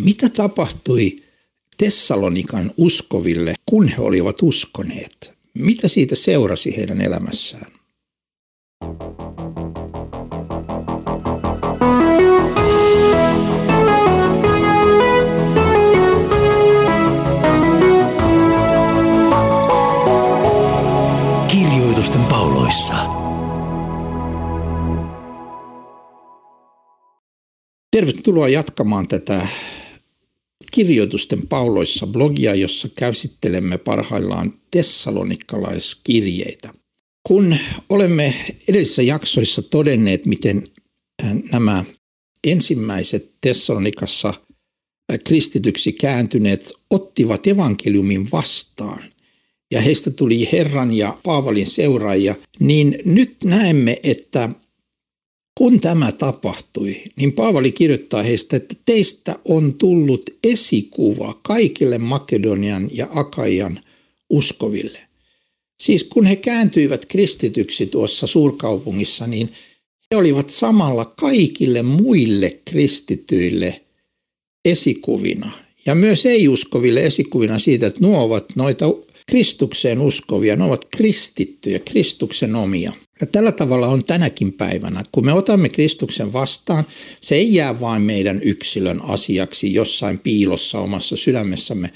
Mitä tapahtui Tessalonikan uskoville, kun he olivat uskoneet? Mitä siitä seurasi heidän elämässään? Kirjoitusten pauloissa. Tervetuloa jatkamaan tätä kirjoitusten pauloissa blogia, jossa käsittelemme parhaillaan tessalonikalaiskirjeitä. Kun olemme edellisissä jaksoissa todenneet, miten äh, nämä ensimmäiset Tessalonikassa äh, kristityksi kääntyneet ottivat evankeliumin vastaan ja heistä tuli Herran ja Paavalin seuraajia, niin nyt näemme, että kun tämä tapahtui, niin Paavali kirjoittaa heistä, että teistä on tullut esikuva kaikille Makedonian ja Akaian uskoville. Siis kun he kääntyivät kristityksi tuossa suurkaupungissa, niin he olivat samalla kaikille muille kristityille esikuvina. Ja myös ei-uskoville esikuvina siitä, että nuo ovat noita Kristukseen uskovia, ne ovat kristittyjä, Kristuksen omia. Ja tällä tavalla on tänäkin päivänä. Kun me otamme Kristuksen vastaan, se ei jää vain meidän yksilön asiaksi jossain piilossa omassa sydämessämme,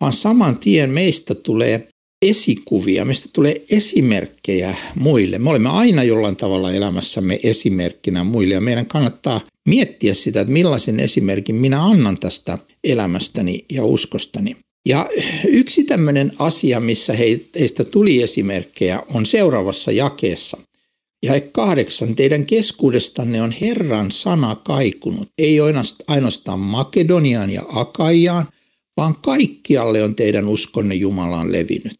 vaan saman tien meistä tulee esikuvia, meistä tulee esimerkkejä muille. Me olemme aina jollain tavalla elämässämme esimerkkinä muille ja meidän kannattaa miettiä sitä, että millaisen esimerkin minä annan tästä elämästäni ja uskostani. Ja yksi tämmöinen asia, missä heistä tuli esimerkkejä, on seuraavassa jakeessa. Ja kahdeksan, teidän keskuudestanne on Herran sana kaikunut, ei ainoastaan Makedoniaan ja Akaiaan, vaan kaikkialle on teidän uskonne Jumalaan levinnyt.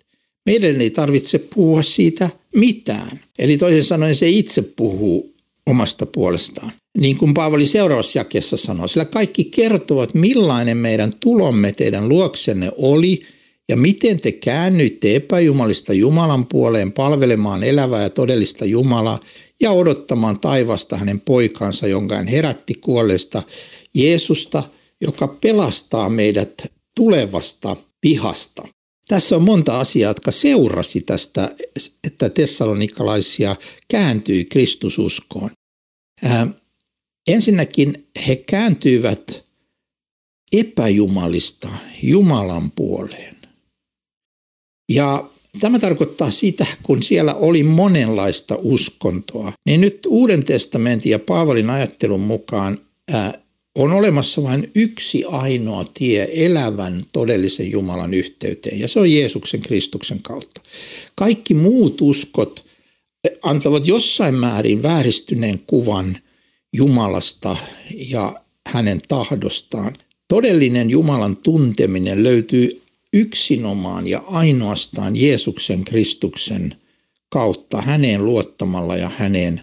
Meidän ei tarvitse puhua siitä mitään. Eli toisin sanoen se itse puhuu omasta puolestaan. Niin kuin Paavali seuraavassa jakessa sanoi, sillä kaikki kertovat, millainen meidän tulomme teidän luoksenne oli ja miten te käännyitte epäjumalista Jumalan puoleen palvelemaan elävää ja todellista Jumalaa ja odottamaan taivasta hänen poikansa, jonka hän herätti kuolleesta Jeesusta, joka pelastaa meidät tulevasta vihasta. Tässä on monta asiaa, jotka seurasi tästä, että tessalonikalaisia kääntyi Kristususkoon. Ää, ensinnäkin he kääntyivät epäjumalista Jumalan puoleen. Ja tämä tarkoittaa sitä, kun siellä oli monenlaista uskontoa, niin nyt Uuden testamentin ja Paavalin ajattelun mukaan ää, on olemassa vain yksi ainoa tie elävän todellisen Jumalan yhteyteen, ja se on Jeesuksen Kristuksen kautta. Kaikki muut uskot antavat jossain määrin vääristyneen kuvan Jumalasta ja hänen tahdostaan. Todellinen Jumalan tunteminen löytyy yksinomaan ja ainoastaan Jeesuksen Kristuksen kautta, häneen luottamalla ja häneen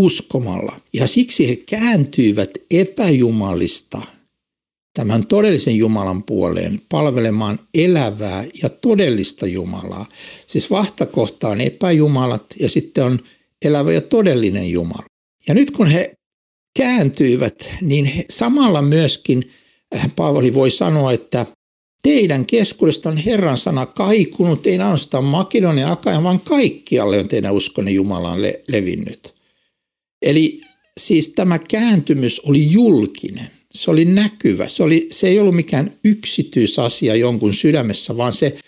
uskomalla. Ja siksi he kääntyivät epäjumalista tämän todellisen Jumalan puoleen palvelemaan elävää ja todellista Jumalaa. Siis vahtakohta on epäjumalat ja sitten on elävä ja todellinen Jumala. Ja nyt kun he kääntyivät, niin he samalla myöskin äh, Paavali voi sanoa, että teidän keskuudesta on Herran sana kaikunut, ei ainoastaan Makedonia Akajan, vaan kaikkialle on teidän uskonne Jumalaan le- levinnyt. Eli siis tämä kääntymys oli julkinen, se oli näkyvä, se, oli, se ei ollut mikään yksityisasia jonkun sydämessä, vaan se,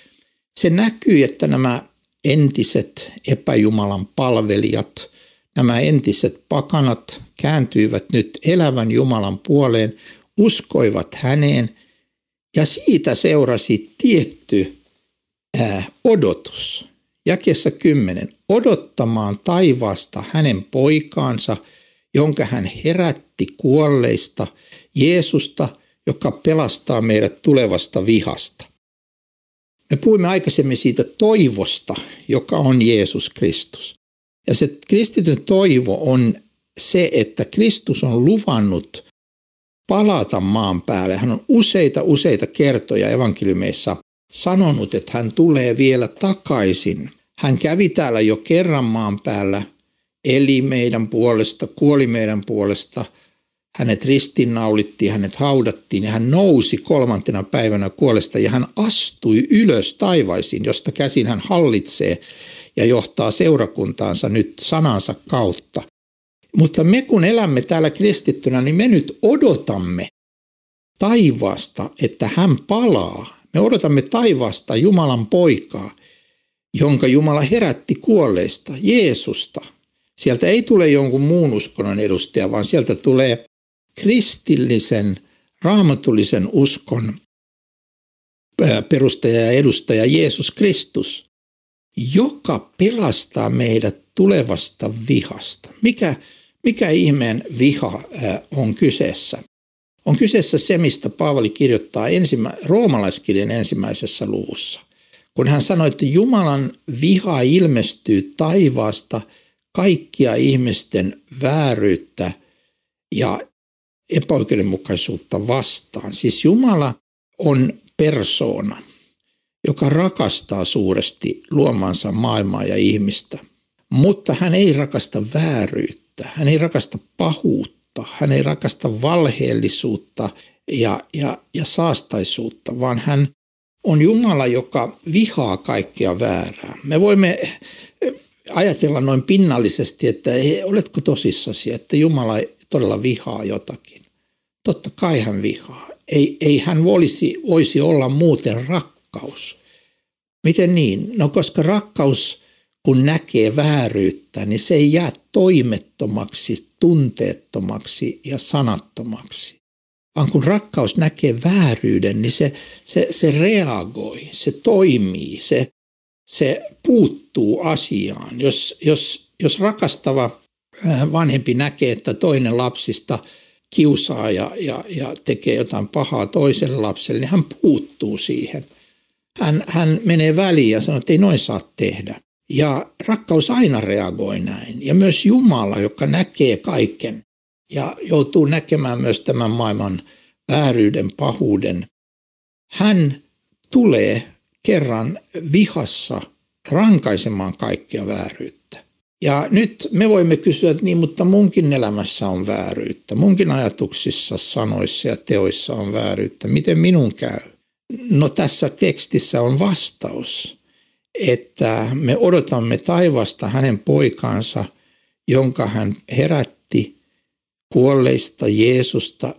se näkyi, että nämä entiset epäjumalan palvelijat, nämä entiset pakanat kääntyivät nyt elävän Jumalan puoleen, uskoivat häneen ja siitä seurasi tietty ää, odotus jakeessa 10, odottamaan taivaasta hänen poikaansa, jonka hän herätti kuolleista, Jeesusta, joka pelastaa meidät tulevasta vihasta. Me puhuimme aikaisemmin siitä toivosta, joka on Jeesus Kristus. Ja se kristityn toivo on se, että Kristus on luvannut palata maan päälle. Hän on useita useita kertoja evankeliumeissa sanonut, että hän tulee vielä takaisin. Hän kävi täällä jo kerran maan päällä, eli meidän puolesta, kuoli meidän puolesta hänet ristinnaulittiin, hänet haudattiin ja hän nousi kolmantena päivänä kuolesta ja hän astui ylös taivaisiin, josta käsin hän hallitsee ja johtaa seurakuntaansa nyt sanansa kautta. Mutta me kun elämme täällä kristittynä, niin me nyt odotamme taivaasta, että hän palaa. Me odotamme taivaasta Jumalan poikaa, jonka Jumala herätti kuolleista, Jeesusta. Sieltä ei tule jonkun muun uskonnon edustaja, vaan sieltä tulee kristillisen, raamatullisen uskon perustaja ja edustaja Jeesus Kristus, joka pelastaa meidät tulevasta vihasta. Mikä, mikä ihmeen viha on kyseessä? On kyseessä se, mistä Paavali kirjoittaa ensimmä, roomalaiskirjan ensimmäisessä luvussa. Kun hän sanoi, että Jumalan viha ilmestyy taivaasta kaikkia ihmisten vääryyttä ja epäoikeudenmukaisuutta vastaan. Siis Jumala on persoona, joka rakastaa suuresti luomansa maailmaa ja ihmistä, mutta hän ei rakasta vääryyttä, hän ei rakasta pahuutta, hän ei rakasta valheellisuutta ja, ja, ja saastaisuutta, vaan hän on Jumala, joka vihaa kaikkea väärää. Me voimme ajatella noin pinnallisesti, että oletko tosissasi, että Jumala todella vihaa jotakin. Totta kai hän vihaa. Ei, ei hän voisi, voisi olla muuten rakkaus. Miten niin? No koska rakkaus, kun näkee vääryyttä, niin se ei jää toimettomaksi, tunteettomaksi ja sanattomaksi. Vaan kun rakkaus näkee vääryyden, niin se, se, se reagoi, se toimii, se, se puuttuu asiaan. Jos, jos, jos rakastava Äh, vanhempi näkee, että toinen lapsista kiusaa ja, ja, ja tekee jotain pahaa toiselle lapselle, niin hän puuttuu siihen. Hän, hän menee väliin ja sanoo, että ei noin saa tehdä. Ja rakkaus aina reagoi näin. Ja myös Jumala, joka näkee kaiken ja joutuu näkemään myös tämän maailman vääryyden, pahuuden. Hän tulee kerran vihassa rankaisemaan kaikkia vääryyttä. Ja nyt me voimme kysyä, että niin, mutta munkin elämässä on vääryyttä. Munkin ajatuksissa, sanoissa ja teoissa on vääryyttä. Miten minun käy? No tässä tekstissä on vastaus, että me odotamme taivasta hänen poikaansa, jonka hän herätti kuolleista Jeesusta,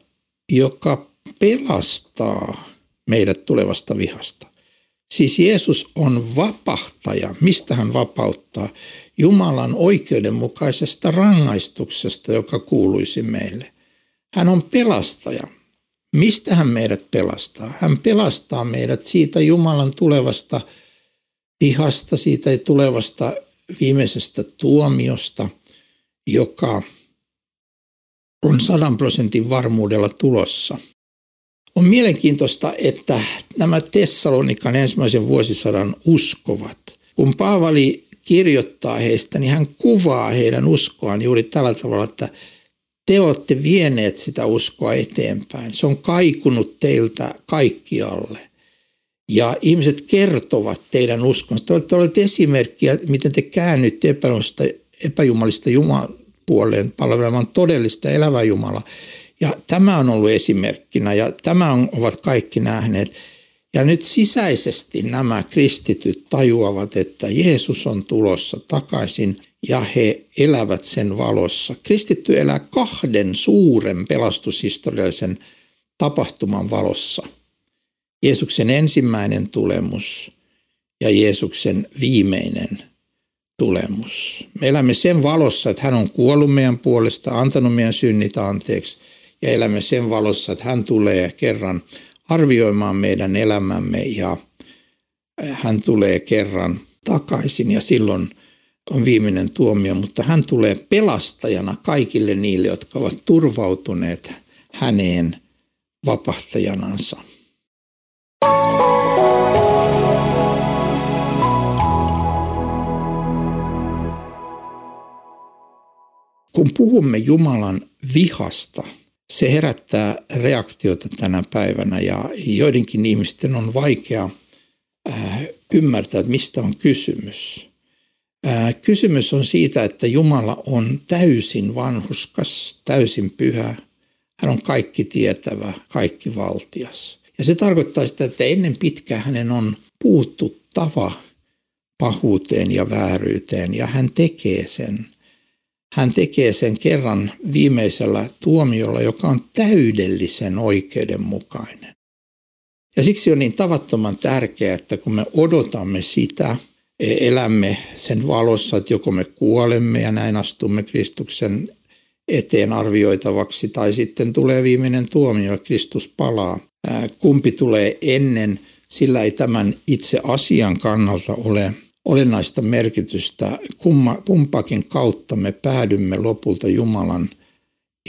joka pelastaa meidät tulevasta vihasta. Siis Jeesus on vapahtaja. Mistä hän vapauttaa? Jumalan oikeudenmukaisesta rangaistuksesta, joka kuuluisi meille. Hän on pelastaja. Mistä hän meidät pelastaa? Hän pelastaa meidät siitä Jumalan tulevasta vihasta, siitä tulevasta viimeisestä tuomiosta, joka on sadan prosentin varmuudella tulossa – on mielenkiintoista, että nämä Tessalonikan ensimmäisen vuosisadan uskovat, kun Paavali kirjoittaa heistä, niin hän kuvaa heidän uskoaan juuri tällä tavalla, että te olette vieneet sitä uskoa eteenpäin. Se on kaikunut teiltä kaikkialle. Ja ihmiset kertovat teidän uskonsa. Te olette esimerkkiä, miten te käännytte epäjumalista Jumalan puoleen palvelemaan todellista elävää Jumalaa. Ja tämä on ollut esimerkkinä ja tämä on, ovat kaikki nähneet. Ja nyt sisäisesti nämä kristityt tajuavat, että Jeesus on tulossa takaisin ja he elävät sen valossa. Kristitty elää kahden suuren pelastushistoriallisen tapahtuman valossa. Jeesuksen ensimmäinen tulemus ja Jeesuksen viimeinen tulemus. Me elämme sen valossa, että hän on kuollut meidän puolesta, antanut meidän synnit anteeksi – ja elämme sen valossa, että hän tulee kerran arvioimaan meidän elämämme ja hän tulee kerran takaisin ja silloin on viimeinen tuomio, mutta hän tulee pelastajana kaikille niille, jotka ovat turvautuneet häneen vapahtajanansa. Kun puhumme Jumalan vihasta, se herättää reaktiota tänä päivänä ja joidenkin ihmisten on vaikea äh, ymmärtää, että mistä on kysymys. Äh, kysymys on siitä, että Jumala on täysin vanhuskas, täysin pyhä. Hän on kaikki tietävä, kaikki valtias. Ja se tarkoittaa sitä, että ennen pitkää hänen on puuttuttava pahuuteen ja vääryyteen ja hän tekee sen. Hän tekee sen kerran viimeisellä tuomiolla, joka on täydellisen oikeudenmukainen. Ja siksi on niin tavattoman tärkeää, että kun me odotamme sitä, elämme sen valossa, että joko me kuolemme ja näin astumme Kristuksen eteen arvioitavaksi, tai sitten tulee viimeinen tuomio ja Kristus palaa. Kumpi tulee ennen, sillä ei tämän itse asian kannalta ole olennaista merkitystä. Kumma, kumpakin kautta me päädymme lopulta Jumalan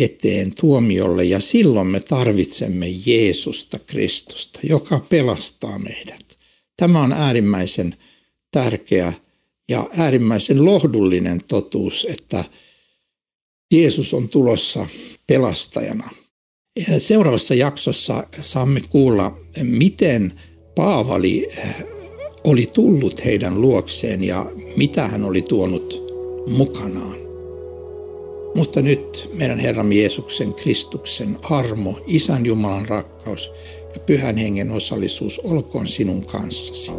eteen tuomiolle ja silloin me tarvitsemme Jeesusta Kristusta, joka pelastaa meidät. Tämä on äärimmäisen tärkeä ja äärimmäisen lohdullinen totuus, että Jeesus on tulossa pelastajana. Seuraavassa jaksossa saamme kuulla, miten Paavali oli tullut heidän luokseen ja mitä hän oli tuonut mukanaan. Mutta nyt meidän Herramme Jeesuksen Kristuksen armo, Isän Jumalan rakkaus ja Pyhän Hengen osallisuus olkoon sinun kanssasi.